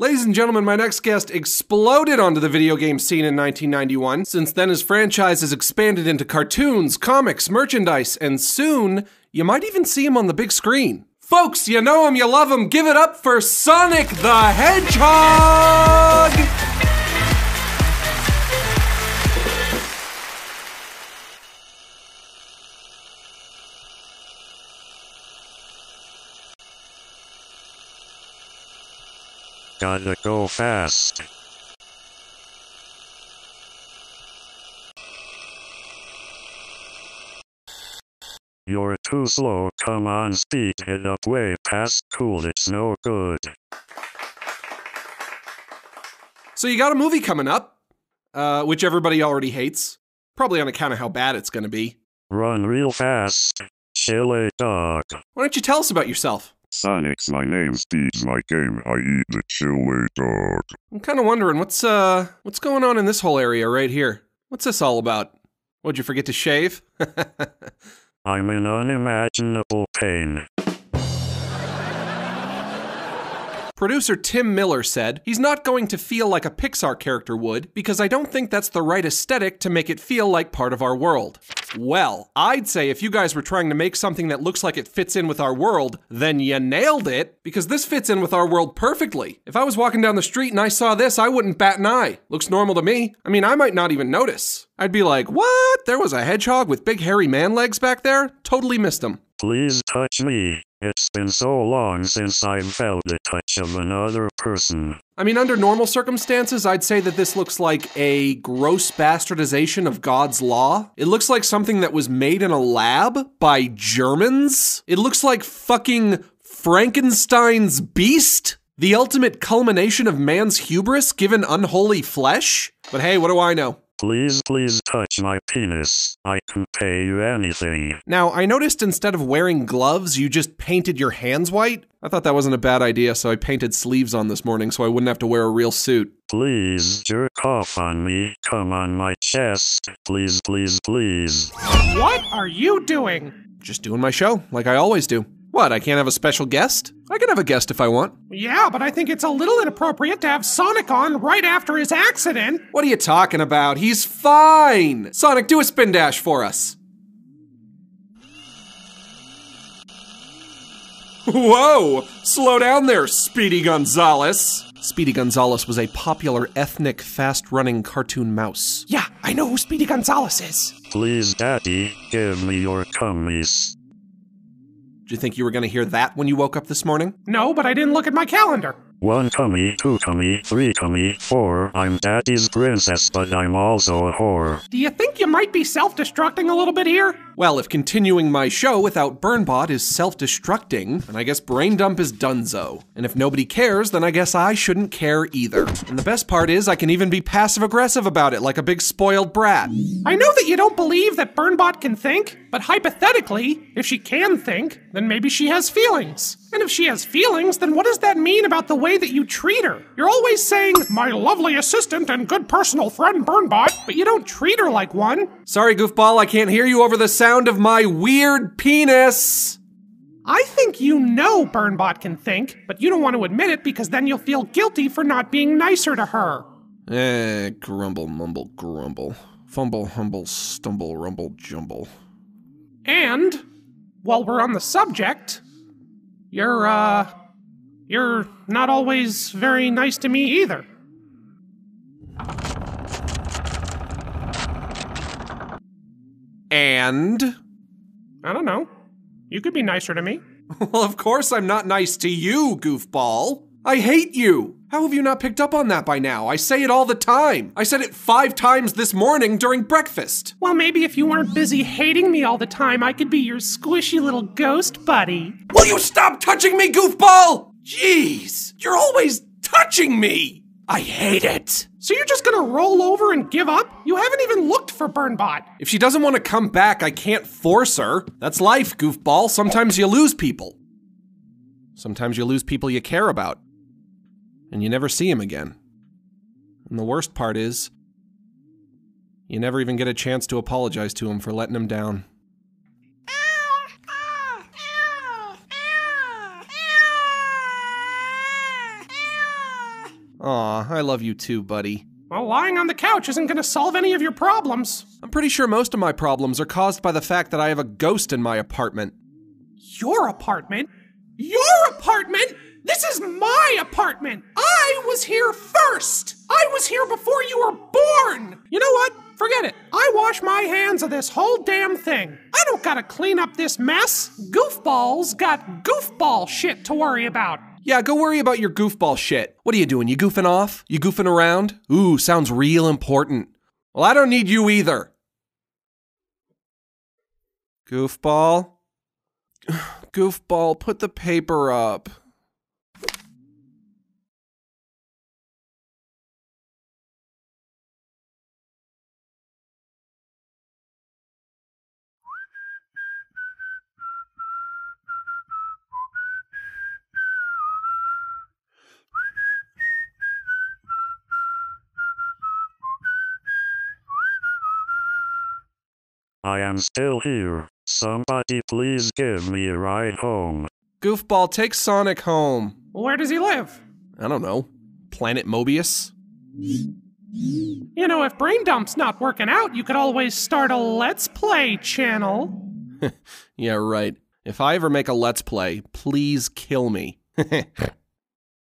Ladies and gentlemen, my next guest exploded onto the video game scene in 1991. Since then, his franchise has expanded into cartoons, comics, merchandise, and soon, you might even see him on the big screen. Folks, you know him, you love him, give it up for Sonic the Hedgehog! Gotta go fast. You're too slow, come on speed it up way past cool, it's no good. So you got a movie coming up, uh, which everybody already hates, probably on account of how bad it's gonna be. Run real fast. Chili dog. Why don't you tell us about yourself? Sonic's my name, Speed's my game, I eat the chili dog. I'm kind of wondering what's uh what's going on in this whole area right here. What's this all about? What'd you forget to shave? I'm in unimaginable pain. Producer Tim Miller said, He's not going to feel like a Pixar character would because I don't think that's the right aesthetic to make it feel like part of our world. Well, I'd say if you guys were trying to make something that looks like it fits in with our world, then you nailed it because this fits in with our world perfectly. If I was walking down the street and I saw this, I wouldn't bat an eye. Looks normal to me. I mean, I might not even notice. I'd be like, What? There was a hedgehog with big hairy man legs back there? Totally missed him. Please touch me. It's been so long since I've felt the touch of another person. I mean, under normal circumstances, I'd say that this looks like a gross bastardization of God's law. It looks like something that was made in a lab by Germans. It looks like fucking Frankenstein's beast. The ultimate culmination of man's hubris given unholy flesh. But hey, what do I know? Please, please touch my penis. I can pay you anything. Now, I noticed instead of wearing gloves, you just painted your hands white. I thought that wasn't a bad idea, so I painted sleeves on this morning so I wouldn't have to wear a real suit. Please, jerk off on me. Come on my chest. Please, please, please. What are you doing? Just doing my show, like I always do. What, I can't have a special guest? I can have a guest if I want. Yeah, but I think it's a little inappropriate to have Sonic on right after his accident. What are you talking about? He's fine! Sonic, do a spin dash for us. Whoa! Slow down there, Speedy Gonzales. Speedy Gonzales was a popular ethnic fast running cartoon mouse. Yeah, I know who Speedy Gonzales is. Please, Daddy, give me your cummies. Did you think you were going to hear that when you woke up this morning? No, but I didn't look at my calendar. One cummy, two cummy, three cummy, four. I'm Daddy's princess, but I'm also a whore. Do you think you might be self destructing a little bit here? Well, if continuing my show without Burnbot is self destructing, then I guess Brain Dump is donezo. And if nobody cares, then I guess I shouldn't care either. And the best part is, I can even be passive aggressive about it like a big spoiled brat. I know that you don't believe that Burnbot can think, but hypothetically, if she can think, then maybe she has feelings. And if she has feelings, then what does that mean about the way that you treat her? You're always saying, my lovely assistant and good personal friend Burnbot, but you don't treat her like one. Sorry, goofball, I can't hear you over the sound of my weird penis. I think you know Burnbot can think, but you don't want to admit it because then you'll feel guilty for not being nicer to her. Eh, grumble, mumble, grumble. Fumble, humble, stumble, rumble, jumble. And, while we're on the subject, you're, uh, you're not always very nice to me either. And? I don't know. You could be nicer to me. Well, of course I'm not nice to you, goofball. I hate you. How have you not picked up on that by now? I say it all the time. I said it five times this morning during breakfast. Well, maybe if you weren't busy hating me all the time, I could be your squishy little ghost buddy. Will you stop touching me, goofball? Jeez, you're always touching me. I hate it. So you're just gonna roll over and give up? You haven't even looked for Burnbot. If she doesn't want to come back, I can't force her. That's life, goofball. Sometimes you lose people. Sometimes you lose people you care about. And you never see them again. And the worst part is, you never even get a chance to apologize to him for letting him down. Aw, I love you too, buddy. Well, lying on the couch isn't gonna solve any of your problems. I'm pretty sure most of my problems are caused by the fact that I have a ghost in my apartment. Your apartment? Your apartment? This is my apartment! I was here first! I was here before you were born! You know what? Forget it. I wash my hands of this whole damn thing. I don't gotta clean up this mess. Goofballs got goofball shit to worry about. Yeah, go worry about your goofball shit. What are you doing? You goofing off? You goofing around? Ooh, sounds real important. Well, I don't need you either. Goofball? Goofball, put the paper up. I am still here. Somebody please give me a ride home. Goofball, take Sonic home. Where does he live? I don't know. Planet Mobius? You know, if Brain Dump's not working out, you could always start a Let's Play channel. Yeah, right. If I ever make a Let's Play, please kill me.